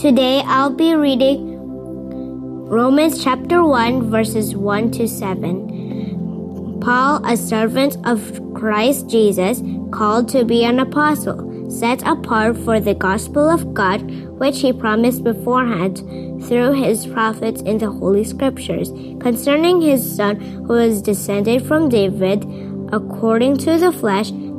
Today I'll be reading Romans chapter 1, verses 1 to 7. Paul, a servant of Christ Jesus, called to be an apostle, set apart for the gospel of God, which he promised beforehand through his prophets in the Holy Scriptures, concerning his Son, who is descended from David according to the flesh,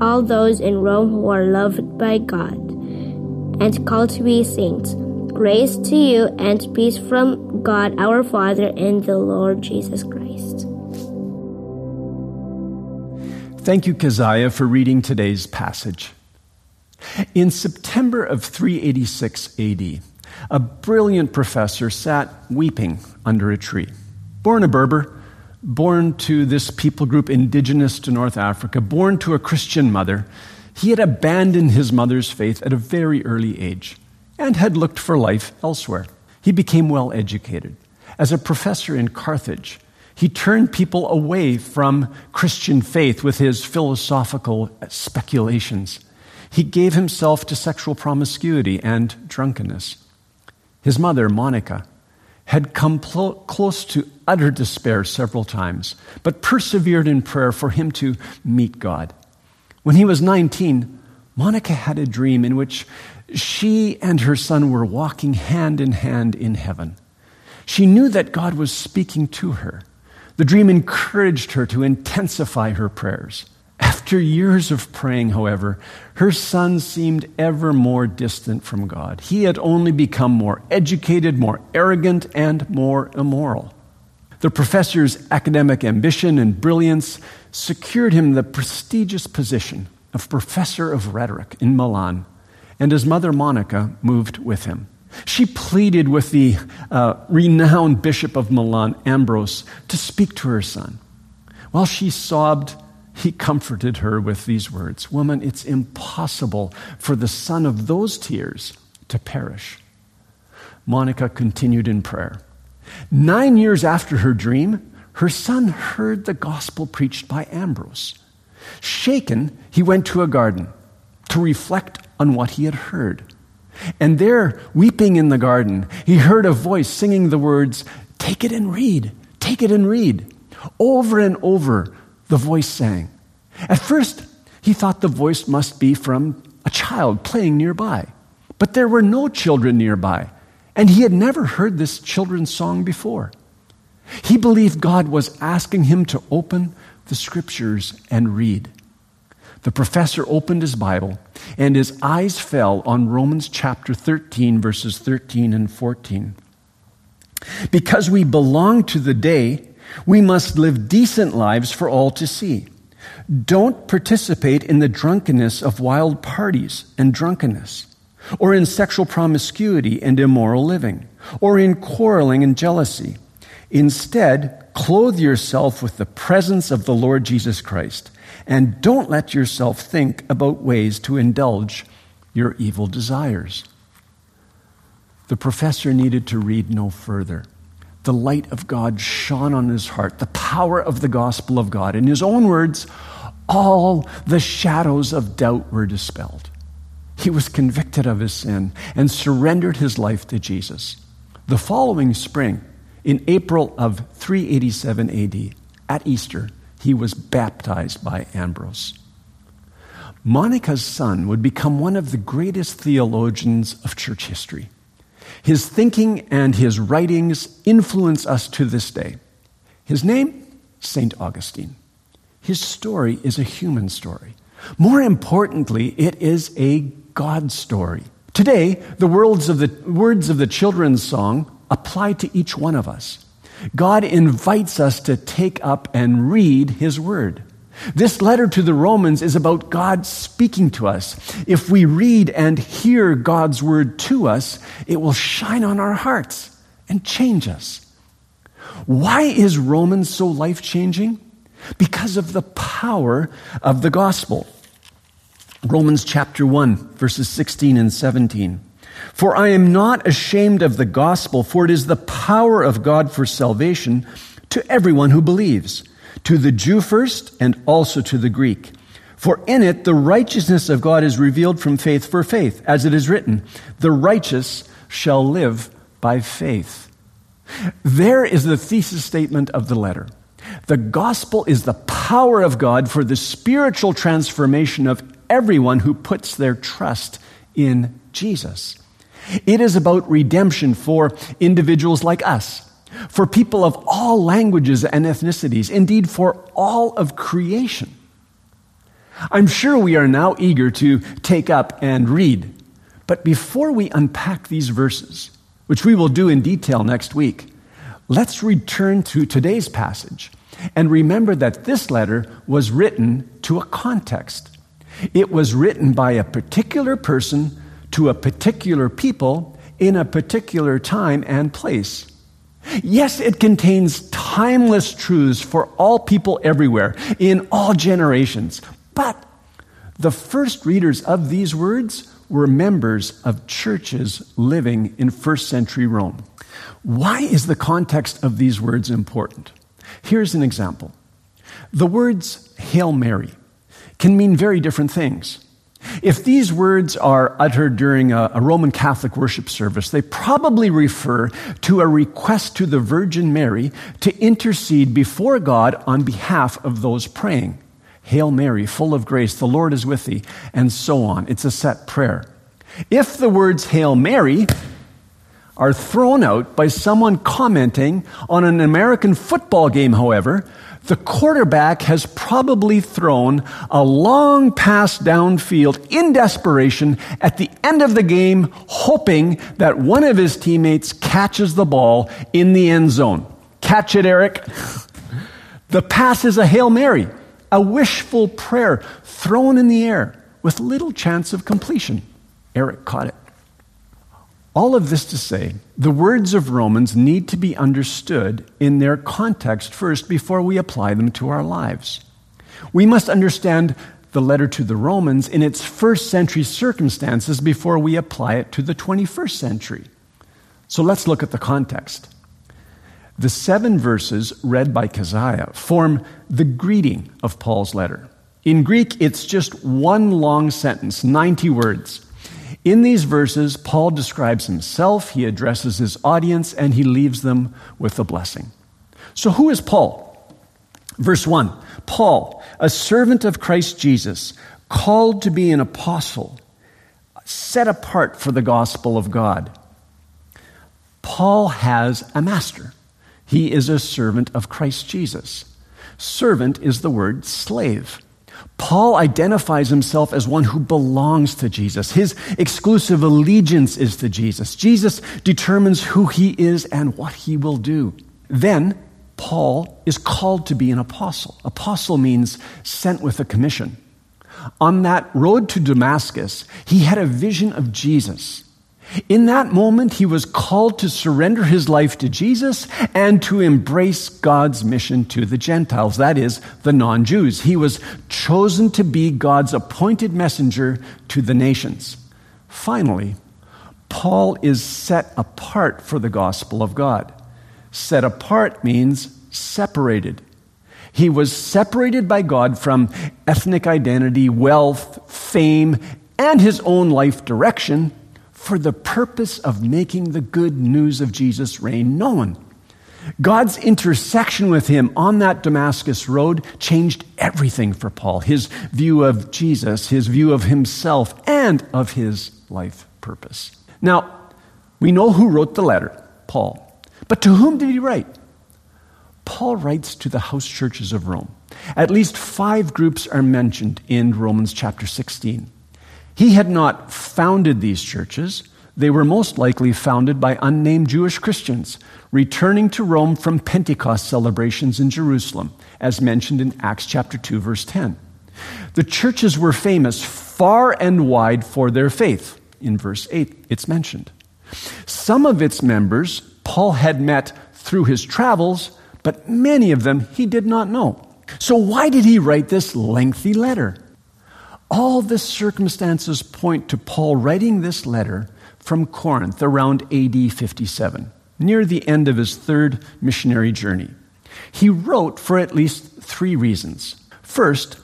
all those in Rome who are loved by God and called to be saints. Grace to you and peace from God our Father and the Lord Jesus Christ. Thank you, Keziah, for reading today's passage. In September of 386 AD, a brilliant professor sat weeping under a tree. Born a Berber, born to this people group indigenous to North Africa, born to a Christian mother, he had abandoned his mother's faith at a very early age and had looked for life elsewhere. He became well educated. As a professor in Carthage, he turned people away from Christian faith with his philosophical speculations. He gave himself to sexual promiscuity and drunkenness. His mother, Monica, had come pl- close to utter despair several times, but persevered in prayer for him to meet God. When he was 19, Monica had a dream in which she and her son were walking hand in hand in heaven. She knew that God was speaking to her. The dream encouraged her to intensify her prayers. After years of praying, however, her son seemed ever more distant from God. He had only become more educated, more arrogant, and more immoral. The professor's academic ambition and brilliance secured him the prestigious position of professor of rhetoric in Milan, and his mother Monica moved with him. She pleaded with the uh, renowned bishop of Milan, Ambrose, to speak to her son. While she sobbed, he comforted her with these words Woman, it's impossible for the son of those tears to perish. Monica continued in prayer. Nine years after her dream, her son heard the gospel preached by Ambrose. Shaken, he went to a garden to reflect on what he had heard. And there, weeping in the garden, he heard a voice singing the words, Take it and read, take it and read. Over and over, the voice sang. At first, he thought the voice must be from a child playing nearby. But there were no children nearby, and he had never heard this children's song before. He believed God was asking him to open the scriptures and read. The professor opened his Bible, and his eyes fell on Romans chapter 13, verses 13 and 14. Because we belong to the day, we must live decent lives for all to see. Don't participate in the drunkenness of wild parties and drunkenness, or in sexual promiscuity and immoral living, or in quarreling and jealousy. Instead, clothe yourself with the presence of the Lord Jesus Christ and don't let yourself think about ways to indulge your evil desires. The professor needed to read no further. The light of God shone on his heart, the power of the gospel of God. In his own words, all the shadows of doubt were dispelled. He was convicted of his sin and surrendered his life to Jesus. The following spring, in April of 387 AD, at Easter, he was baptized by Ambrose. Monica's son would become one of the greatest theologians of church history. His thinking and his writings influence us to this day. His name, St. Augustine. His story is a human story. More importantly, it is a God story. Today, the words of the, words of the children's song apply to each one of us. God invites us to take up and read His Word. This letter to the Romans is about God speaking to us. If we read and hear God's Word to us, it will shine on our hearts. and change us. Why is Romans so life changing? Because of the power of the gospel. Romans chapter 1, verses 16 and 17. For I am not ashamed of the gospel, for it is the power of God for salvation to everyone who believes, to the Jew first and also to the Greek. For in it the righteousness of God is revealed from faith for faith, as it is written, the righteous shall live by faith. There is the thesis statement of the letter. The gospel is the power of God for the spiritual transformation of everyone who puts their trust in Jesus. It is about redemption for individuals like us, for people of all languages and ethnicities, indeed for all of creation. I'm sure we are now eager to take up and read. But before we unpack these verses, which we will do in detail next week, let's return to today's passage and remember that this letter was written to a context. It was written by a particular person to a particular people in a particular time and place. Yes, it contains timeless truths for all people everywhere, in all generations. But the first readers of these words were members of churches living in first century Rome. Why is the context of these words important? Here's an example. The words Hail Mary can mean very different things. If these words are uttered during a, a, Roman Catholic worship service, they probably refer to a request to the Virgin Mary to intercede before God on behalf of those praying. Hail Mary, full of grace, the Lord is with thee, and so on. It's a set prayer. If the words Hail Mary are thrown out by someone commenting on an American football game, however, the quarterback has probably thrown a long pass downfield in desperation at the end of the game, hoping that one of his teammates catches the ball in the end zone. Catch it, Eric. The pass is a Hail Mary, a wishful prayer thrown in the air with little chance of completion. Eric caught it. All of this to say, the words of Romans need to be understood in their context first before we apply them to our lives. We must understand the letter to the Romans in its first century circumstances before we apply it to the 21st century. So let's look at the context. The seven verses read by Keziah form the greeting of Paul's letter. In Greek, it's just one long sentence, 90 words. In these verses, Paul describes himself, he addresses his audience, and he leaves them with a blessing. So, who is Paul? Verse 1 Paul, a servant of Christ Jesus, called to be an apostle, set apart for the gospel of God. Paul has a master. He is a servant of Christ Jesus. Servant is the word slave. Paul identifies himself as one who belongs to Jesus. His exclusive allegiance is to Jesus. Jesus determines who he is and what he will do. Then, Paul is called to be an apostle. Apostle means sent with a commission. On that road to Damascus, he had a vision of Jesus. In that moment, he was called to surrender his life to Jesus and to embrace God's mission to the Gentiles, that is, the non Jews. He was chosen to be God's appointed messenger to the nations. Finally, Paul is set apart for the gospel of God. Set apart means separated. He was separated by God from ethnic identity, wealth, fame, and his own life direction for the purpose of making the good news of Jesus reign known. God's intersection with him on that Damascus road changed everything for Paul his view of Jesus, his view of himself, and of his life purpose. Now, we know who wrote the letter Paul. But to whom did he write? Paul writes to the house churches of Rome. At least five groups are mentioned in Romans chapter 16. He had not founded these churches. They were most likely founded by unnamed Jewish Christians returning to Rome from Pentecost celebrations in Jerusalem, as mentioned in Acts chapter 2 verse 10. The churches were famous far and wide for their faith. In verse 8 it's mentioned. Some of its members Paul had met through his travels, but many of them he did not know. So, why did he write this lengthy letter? All the circumstances point to Paul writing this letter from Corinth around AD 57, near the end of his third missionary journey. He wrote for at least three reasons. First,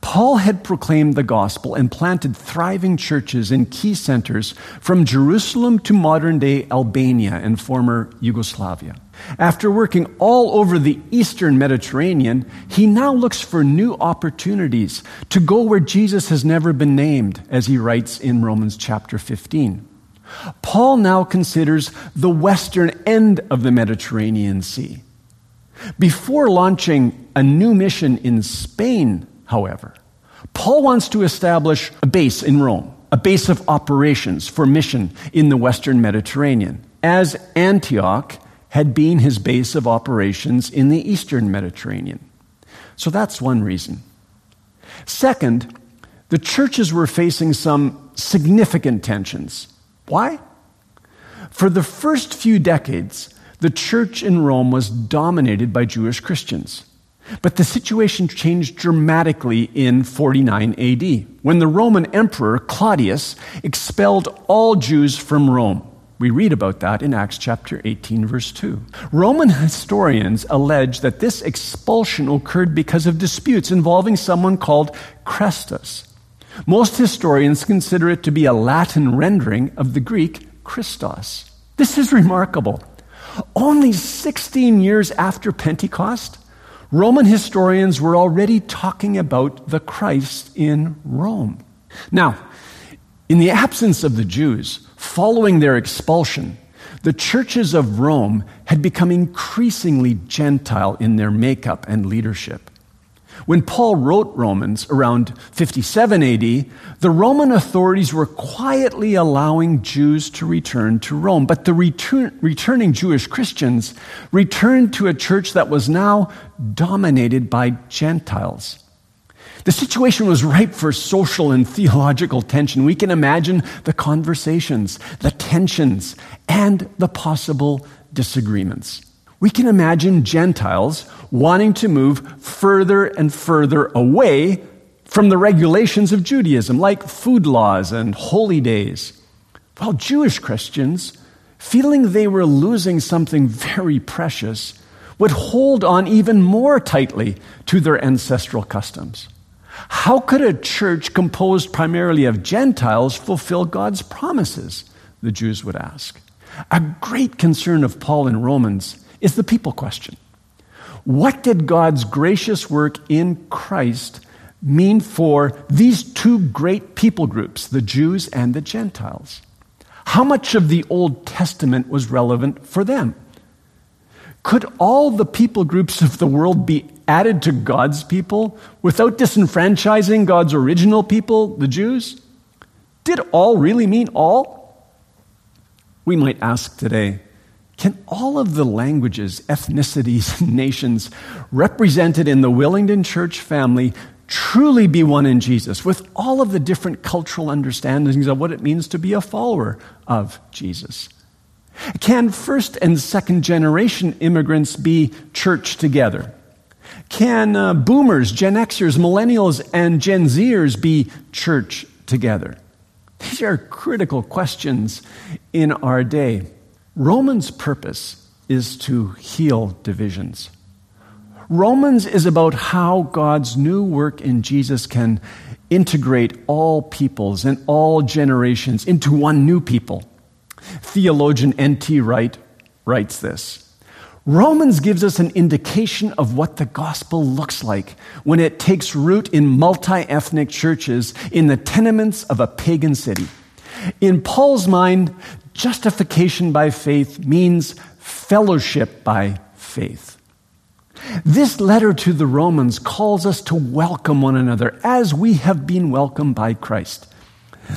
Paul had proclaimed the gospel and planted thriving churches in key centers from Jerusalem to modern day Albania and former Yugoslavia. After working all over the eastern Mediterranean, he now looks for new opportunities to go where Jesus has never been named, as he writes in Romans chapter 15. Paul now considers the western end of the Mediterranean Sea. Before launching a new mission in Spain, however, Paul wants to establish a base in Rome, a base of operations for mission in the western Mediterranean, as Antioch had been his base of operations in the eastern Mediterranean. So that's one reason. Second, the churches were facing some significant tensions. Why? For the first few decades, the church in Rome was dominated by Jewish Christians. But the situation changed dramatically in 49 AD, when the Roman Emperor Claudius expelled all Jews from Rome. We read about that in Acts chapter 18, verse 2. Roman historians allege that this expulsion occurred because of disputes involving someone called Chrestus. Most historians consider it to be a Latin rendering of the Greek Christos. This is remarkable. Only 16 years after Pentecost, Roman historians were already talking about the Christ in Rome. Now, in the absence of the Jews, following their expulsion, the churches of Rome had become increasingly Gentile in their makeup and leadership. When Paul wrote Romans around 57 AD, the Roman authorities were quietly allowing Jews to return to Rome. But the return, returning Jewish Christians returned to a church that was now dominated by Gentiles. The situation was ripe for social and theological tension. We can imagine the conversations, the tensions, and the possible disagreements. We can imagine Gentiles wanting to move further and further away from the regulations of Judaism, like food laws and holy days, while Jewish Christians, feeling they were losing something very precious, would hold on even more tightly to their ancestral customs. How could a church composed primarily of Gentiles fulfill God's promises? The Jews would ask. A great concern of Paul in Romans is the people question. What did God's gracious work in Christ mean for these two great people groups, the Jews and the Gentiles? How much of the Old Testament was relevant for them? Could all the people groups of the world be added to God's people without disenfranchising God's original people, the Jews? Did all really mean all? We might ask today can all of the languages, ethnicities, nations represented in the Willingdon Church family truly be one in Jesus, with all of the different cultural understandings of what it means to be a follower of Jesus? Can first and second generation immigrants be church together? Can uh, boomers, Gen Xers, millennials, and Gen Zers be church together? These are critical questions in our day. Romans' purpose is to heal divisions. Romans is about how God's new work in Jesus can integrate all peoples and all generations into one new people. Theologian N.T. Wright writes this Romans gives us an indication of what the gospel looks like when it takes root in multi ethnic churches in the tenements of a pagan city. In Paul's mind, justification by faith means fellowship by faith. This letter to the Romans calls us to welcome one another as we have been welcomed by Christ.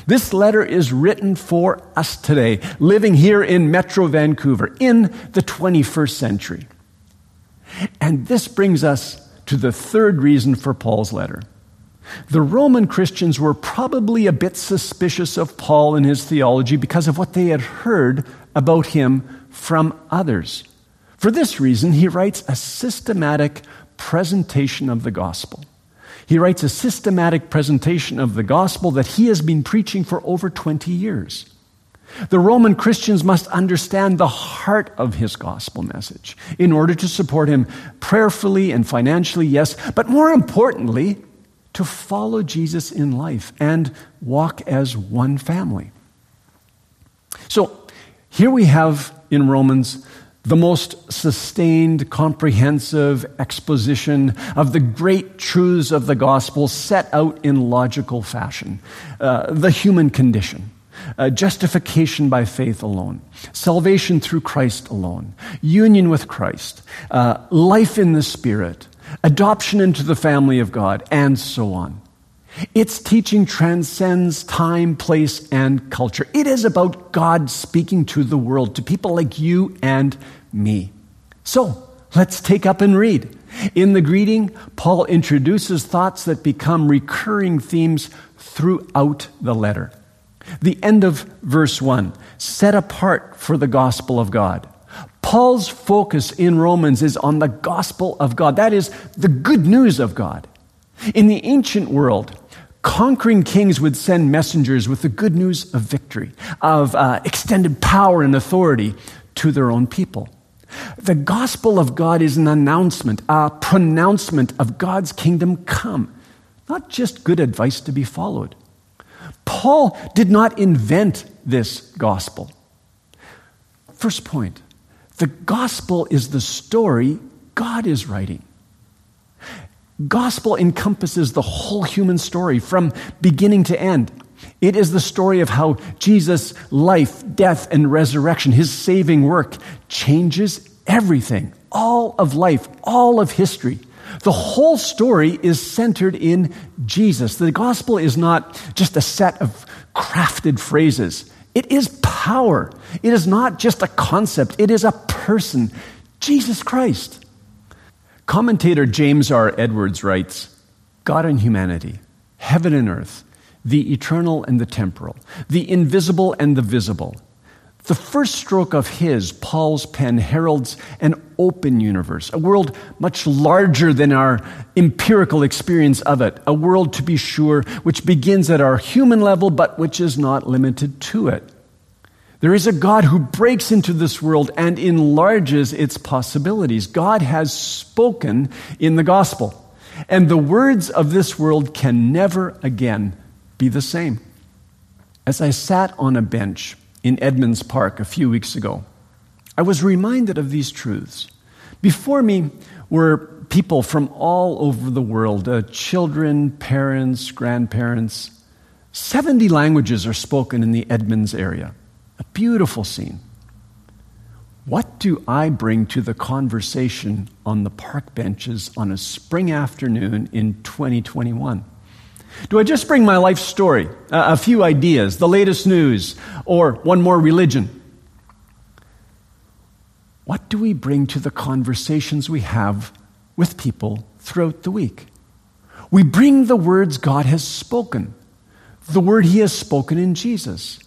This letter is written for us today, living here in Metro Vancouver in the 21st century. And this brings us to the third reason for Paul's letter. The Roman Christians were probably a bit suspicious of Paul and his theology because of what they had heard about him from others. For this reason, he writes a systematic presentation of the gospel. He writes a systematic presentation of the gospel that he has been preaching for over 20 years. The Roman Christians must understand the heart of his gospel message in order to support him prayerfully and financially, yes, but more importantly, to follow Jesus in life and walk as one family. So here we have in Romans the most sustained, comprehensive exposition of the great truths of the gospel set out in logical fashion. Uh, the human condition, uh, justification by faith alone, salvation through Christ alone, union with Christ, uh, life in the Spirit, adoption into the family of God, and so on. Its teaching transcends time, place, and culture. It is about God speaking to the world, to people like you and me. So, let's take up and read. In the greeting, Paul introduces thoughts that become recurring themes throughout the letter. The end of verse 1 set apart for the gospel of God. Paul's focus in Romans is on the gospel of God. That is the good news of God. In the ancient world, conquering kings would send messengers with the good news of victory, of uh, extended power and authority to their own people. The gospel of God is an announcement, a pronouncement of God's kingdom come, not just good advice to be followed. Paul did not invent this gospel. First point the gospel is the story God is writing. Gospel encompasses the whole human story from beginning to end. It is the story of how Jesus' life, death, and resurrection, his saving work, changes everything, all of life, all of history. The whole story is centered in Jesus. The gospel is not just a set of crafted phrases, it is power. It is not just a concept, it is a person, Jesus Christ. Commentator James R. Edwards writes God and humanity, heaven and earth, the eternal and the temporal, the invisible and the visible. The first stroke of his, Paul's pen, heralds an open universe, a world much larger than our empirical experience of it, a world, to be sure, which begins at our human level, but which is not limited to it. There is a God who breaks into this world and enlarges its possibilities. God has spoken in the gospel, and the words of this world can never again be the same. As I sat on a bench in Edmonds Park a few weeks ago, I was reminded of these truths. Before me were people from all over the world uh, children, parents, grandparents. 70 languages are spoken in the Edmonds area. A beautiful scene. What do I bring to the conversation on the park benches on a spring afternoon in 2021? Do I just bring my life story, a few ideas, the latest news, or one more religion? What do we bring to the conversations we have with people throughout the week? We bring the words God has spoken, the word He has spoken in Jesus.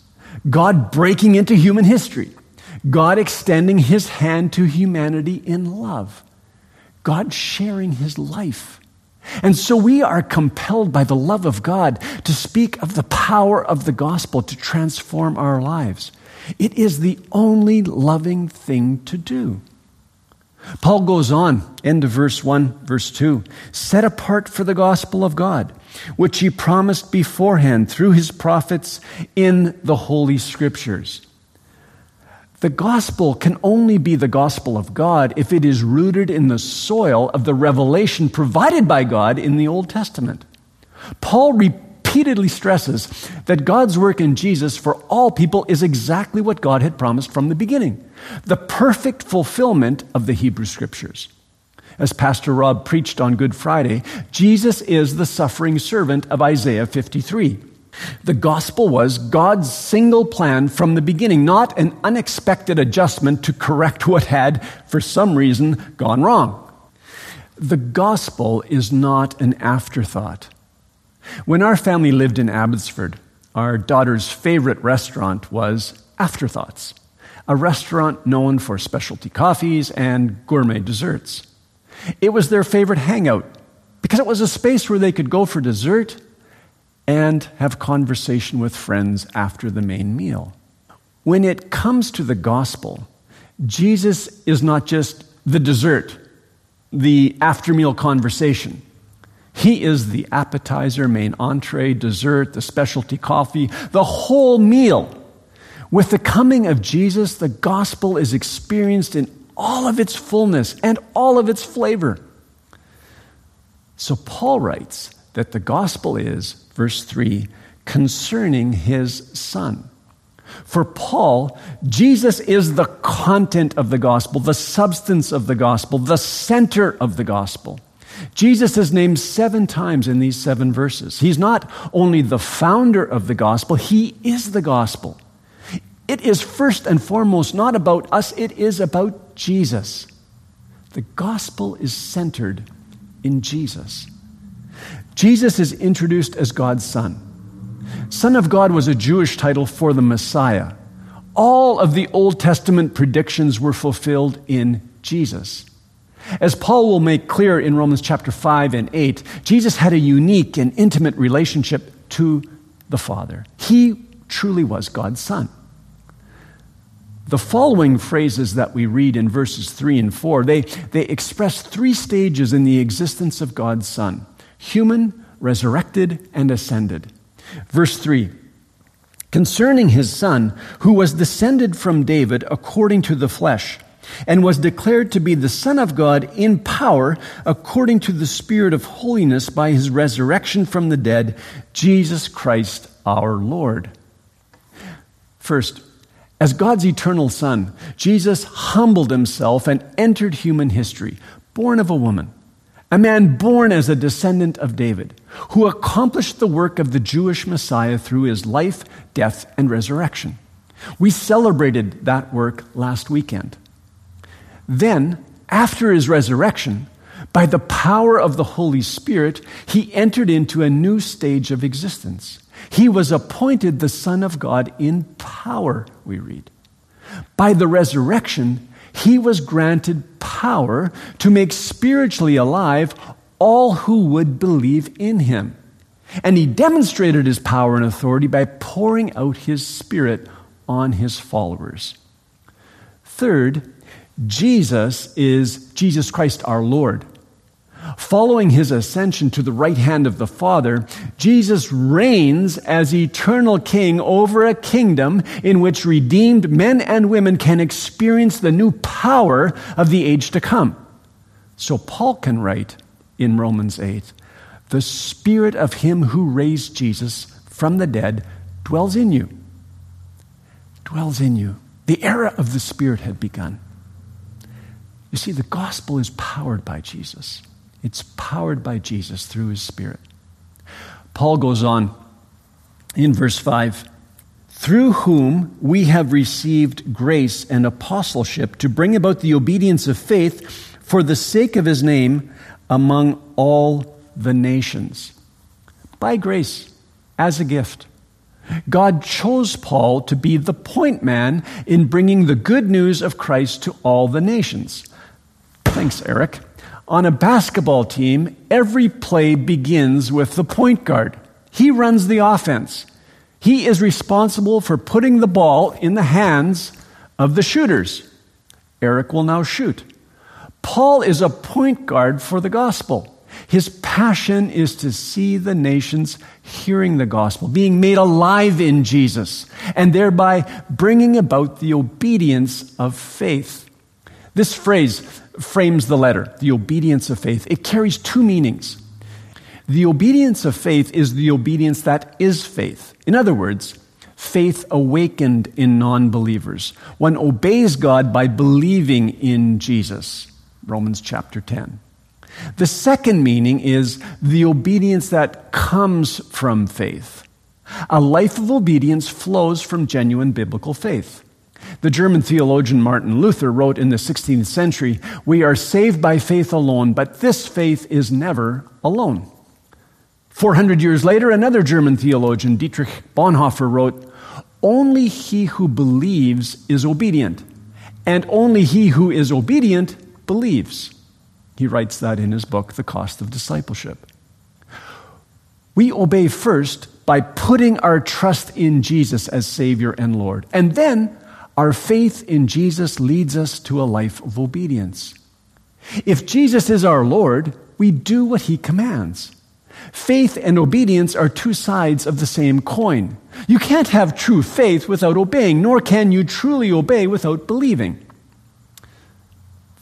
God breaking into human history, God extending his hand to humanity in love, God sharing his life. And so we are compelled by the love of God to speak of the power of the gospel to transform our lives. It is the only loving thing to do. Paul goes on, end of verse 1, verse 2 set apart for the gospel of God which he promised beforehand through his prophets in the Holy Scriptures. The gospel can only be the gospel of God if it is rooted in the soil of the revelation provided by God in the Old Testament. Paul repeatedly stresses that God's work in Jesus for all people is exactly what God had promised from the beginning the perfect fulfillment of the Hebrew Scriptures. As Pastor Rob preached on Good Friday, Jesus is the suffering servant of Isaiah 53. The gospel was God's single plan from the beginning, not an unexpected adjustment to correct what had, for some reason, gone wrong. The gospel is not an afterthought. When our family lived in Abbotsford, our daughter's favorite restaurant was Afterthoughts a restaurant known for specialty coffees and gourmet desserts. It was their favorite hangout because it was a space where they could go for dessert and have conversation with friends after the main meal. When it comes to the gospel, Jesus is not just the dessert, the after meal conversation. He is the appetizer, main entree, dessert, the specialty coffee, the whole meal. With the coming of Jesus, the gospel is experienced in all of its fullness and all of its flavor. So Paul writes that the gospel is, verse 3, concerning his son. For Paul, Jesus is the content of the gospel, the substance of the gospel, the center of the gospel. Jesus is named seven times in these seven verses. He's not only the founder of the gospel, he is the gospel. It is first and foremost not about us, it is about Jesus. The gospel is centered in Jesus. Jesus is introduced as God's Son. Son of God was a Jewish title for the Messiah. All of the Old Testament predictions were fulfilled in Jesus. As Paul will make clear in Romans chapter 5 and 8, Jesus had a unique and intimate relationship to the Father. He truly was God's Son. The following phrases that we read in verses 3 and 4, they, they express three stages in the existence of God's Son human, resurrected, and ascended. Verse 3 Concerning his Son, who was descended from David according to the flesh, and was declared to be the Son of God in power according to the Spirit of holiness by his resurrection from the dead, Jesus Christ our Lord. First, as God's eternal Son, Jesus humbled himself and entered human history, born of a woman, a man born as a descendant of David, who accomplished the work of the Jewish Messiah through his life, death, and resurrection. We celebrated that work last weekend. Then, after his resurrection, by the power of the Holy Spirit, he entered into a new stage of existence. He was appointed the Son of God in power, we read. By the resurrection, he was granted power to make spiritually alive all who would believe in him. And he demonstrated his power and authority by pouring out his Spirit on his followers. Third, Jesus is Jesus Christ our Lord. Following his ascension to the right hand of the Father, Jesus reigns as eternal king over a kingdom in which redeemed men and women can experience the new power of the age to come. So Paul can write in Romans 8 The Spirit of him who raised Jesus from the dead dwells in you. Dwells in you. The era of the Spirit had begun. You see, the gospel is powered by Jesus. It's powered by Jesus through his Spirit. Paul goes on in verse 5 through whom we have received grace and apostleship to bring about the obedience of faith for the sake of his name among all the nations. By grace, as a gift. God chose Paul to be the point man in bringing the good news of Christ to all the nations. Thanks, Eric. On a basketball team, every play begins with the point guard. He runs the offense. He is responsible for putting the ball in the hands of the shooters. Eric will now shoot. Paul is a point guard for the gospel. His passion is to see the nations hearing the gospel, being made alive in Jesus, and thereby bringing about the obedience of faith. This phrase, frames the letter, the obedience of faith. It carries two meanings. The obedience of faith is the obedience that is faith. In other words, faith awakened in non believers. One obeys God by believing in Jesus. Romans chapter 10. The second meaning is the obedience that comes from faith. A life of obedience flows from genuine biblical faith. The German theologian Martin Luther wrote in the 16th century We are saved by faith alone, but this faith is never alone. 400 years later, another German theologian, Dietrich Bonhoeffer, wrote only he who believes is obedient, and only he who is obedient believes. He writes that in his book, The Cost of Discipleship. We obey first by putting our trust in Jesus as Savior and Lord. And then our faith in Jesus leads us to a life of obedience. If Jesus is our Lord, we do what he commands. Faith and obedience are two sides of the same coin. You can't have true faith without obeying, nor can you truly obey without believing.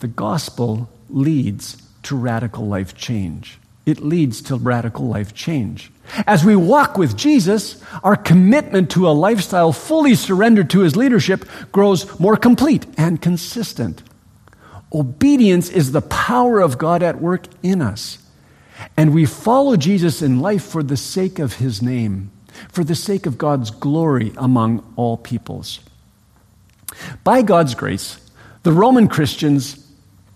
The gospel leads to radical life change. It leads to radical life change. As we walk with Jesus, our commitment to a lifestyle fully surrendered to his leadership grows more complete and consistent. Obedience is the power of God at work in us. And we follow Jesus in life for the sake of his name, for the sake of God's glory among all peoples. By God's grace, the Roman Christians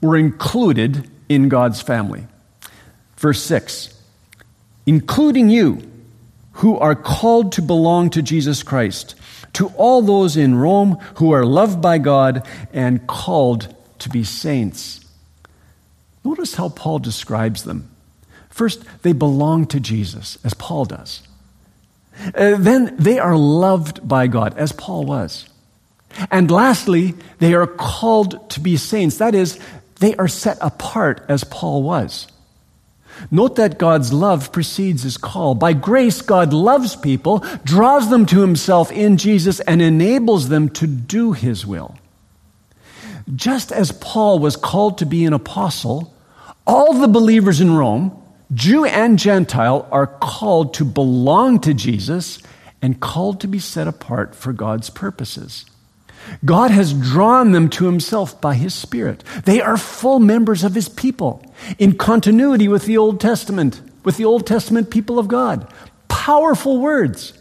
were included in God's family. Verse 6 including you who are called to belong to Jesus Christ, to all those in Rome who are loved by God and called to be saints. Notice how Paul describes them. First, they belong to Jesus, as Paul does. Uh, then they are loved by God, as Paul was. And lastly, they are called to be saints. That is, they are set apart, as Paul was. Note that God's love precedes his call. By grace, God loves people, draws them to himself in Jesus, and enables them to do his will. Just as Paul was called to be an apostle, all the believers in Rome, Jew and Gentile, are called to belong to Jesus and called to be set apart for God's purposes. God has drawn them to himself by his Spirit. They are full members of his people, in continuity with the Old Testament, with the Old Testament people of God. Powerful words.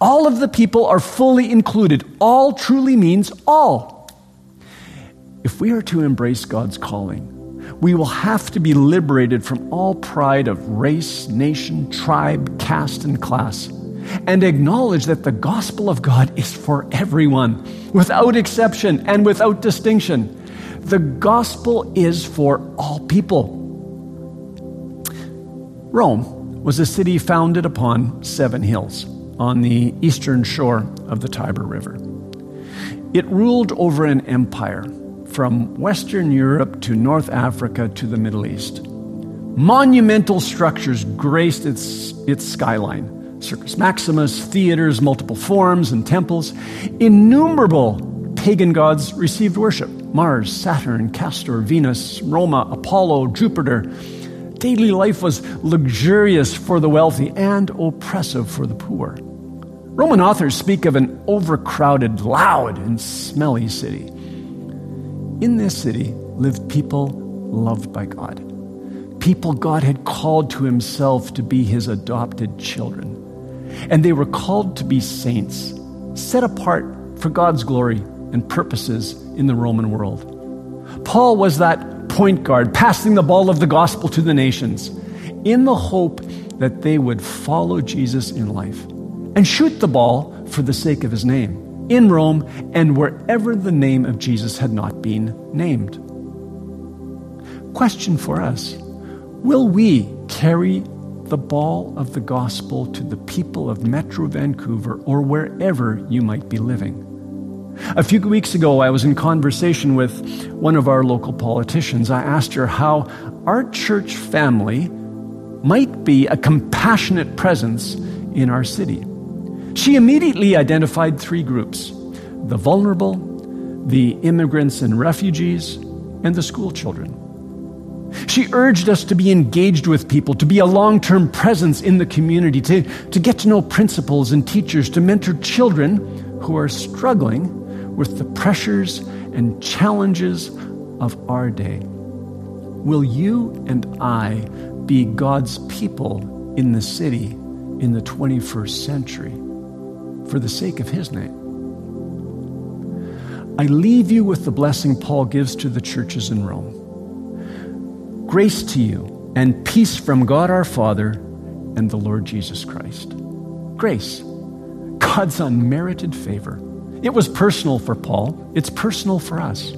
All of the people are fully included. All truly means all. If we are to embrace God's calling, we will have to be liberated from all pride of race, nation, tribe, caste, and class and acknowledge that the gospel of God is for everyone, without exception and without distinction. The gospel is for all people. Rome was a city founded upon seven hills on the eastern shore of the Tiber River. It ruled over an empire from Western Europe to North Africa to the Middle East. Monumental structures graced its, its skyline Circus Maximus, theaters, multiple forums, and temples. Innumerable pagan gods received worship Mars, Saturn, Castor, Venus, Roma, Apollo, Jupiter. Daily life was luxurious for the wealthy and oppressive for the poor. Roman authors speak of an overcrowded, loud, and smelly city. In this city lived people loved by God, people God had called to himself to be his adopted children. And they were called to be saints, set apart for God's glory and purposes in the Roman world. Paul was that point guard, passing the ball of the gospel to the nations in the hope that they would follow Jesus in life and shoot the ball for the sake of his name in Rome and wherever the name of Jesus had not been named. Question for us Will we carry the ball of the gospel to the people of Metro Vancouver or wherever you might be living. A few weeks ago, I was in conversation with one of our local politicians. I asked her how our church family might be a compassionate presence in our city. She immediately identified three groups the vulnerable, the immigrants and refugees, and the school children. She urged us to be engaged with people, to be a long term presence in the community, to, to get to know principals and teachers, to mentor children who are struggling with the pressures and challenges of our day. Will you and I be God's people in the city in the 21st century for the sake of His name? I leave you with the blessing Paul gives to the churches in Rome. Grace to you and peace from God our Father and the Lord Jesus Christ. Grace. God's unmerited favor. It was personal for Paul, it's personal for us.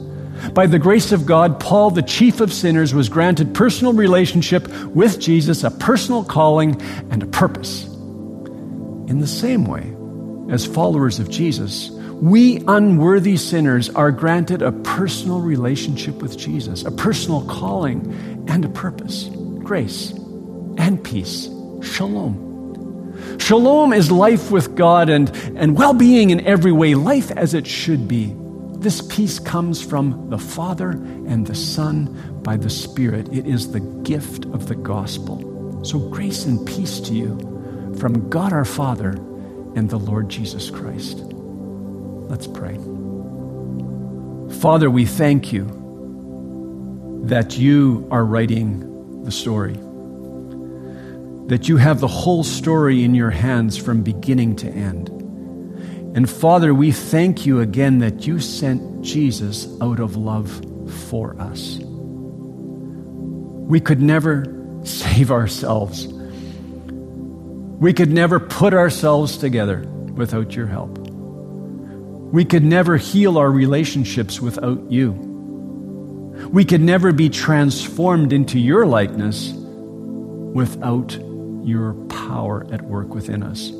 By the grace of God, Paul, the chief of sinners, was granted personal relationship with Jesus, a personal calling, and a purpose. In the same way, as followers of Jesus, we unworthy sinners are granted a personal relationship with Jesus, a personal calling, and a purpose grace and peace. Shalom. Shalom is life with God and, and well being in every way, life as it should be. This peace comes from the Father and the Son by the Spirit. It is the gift of the gospel. So, grace and peace to you from God our Father and the Lord Jesus Christ. Let's pray. Father, we thank you that you are writing the story, that you have the whole story in your hands from beginning to end. And Father, we thank you again that you sent Jesus out of love for us. We could never save ourselves. We could never put ourselves together without your help. We could never heal our relationships without you. We could never be transformed into your likeness without your power at work within us.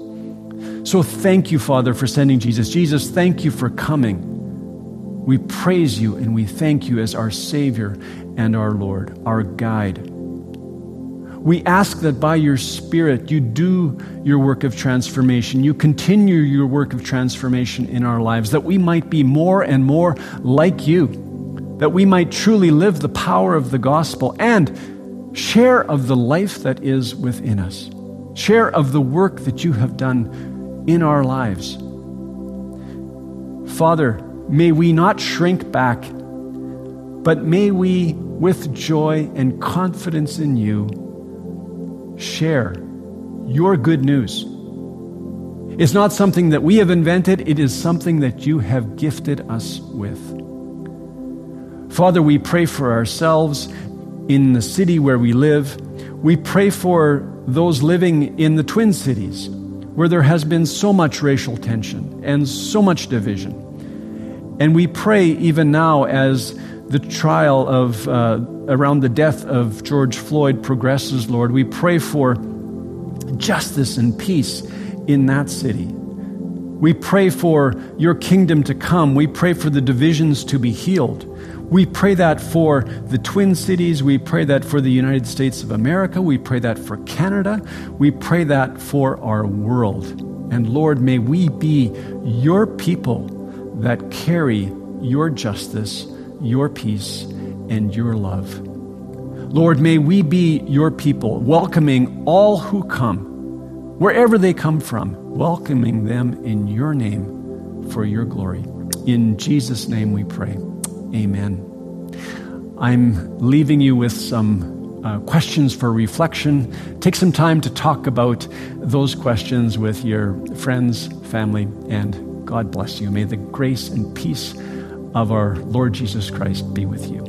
So thank you, Father, for sending Jesus. Jesus, thank you for coming. We praise you and we thank you as our Savior and our Lord, our guide. We ask that by your Spirit you do your work of transformation, you continue your work of transformation in our lives, that we might be more and more like you, that we might truly live the power of the gospel and share of the life that is within us, share of the work that you have done in our lives. Father, may we not shrink back, but may we, with joy and confidence in you, share your good news. It's not something that we have invented, it is something that you have gifted us with. Father, we pray for ourselves in the city where we live. We pray for those living in the Twin Cities where there has been so much racial tension and so much division. And we pray even now as the trial of uh, around the death of George Floyd progresses, Lord, we pray for justice and peace in that city. We pray for your kingdom to come. We pray for the divisions to be healed. We pray that for the Twin Cities. We pray that for the United States of America. We pray that for Canada. We pray that for our world. And Lord, may we be your people that carry your justice, your peace, and your love. Lord, may we be your people, welcoming all who come, wherever they come from, welcoming them in your name for your glory. In Jesus' name we pray. Amen. I'm leaving you with some uh, questions for reflection. Take some time to talk about those questions with your friends, family, and God bless you. May the grace and peace of our Lord Jesus Christ be with you.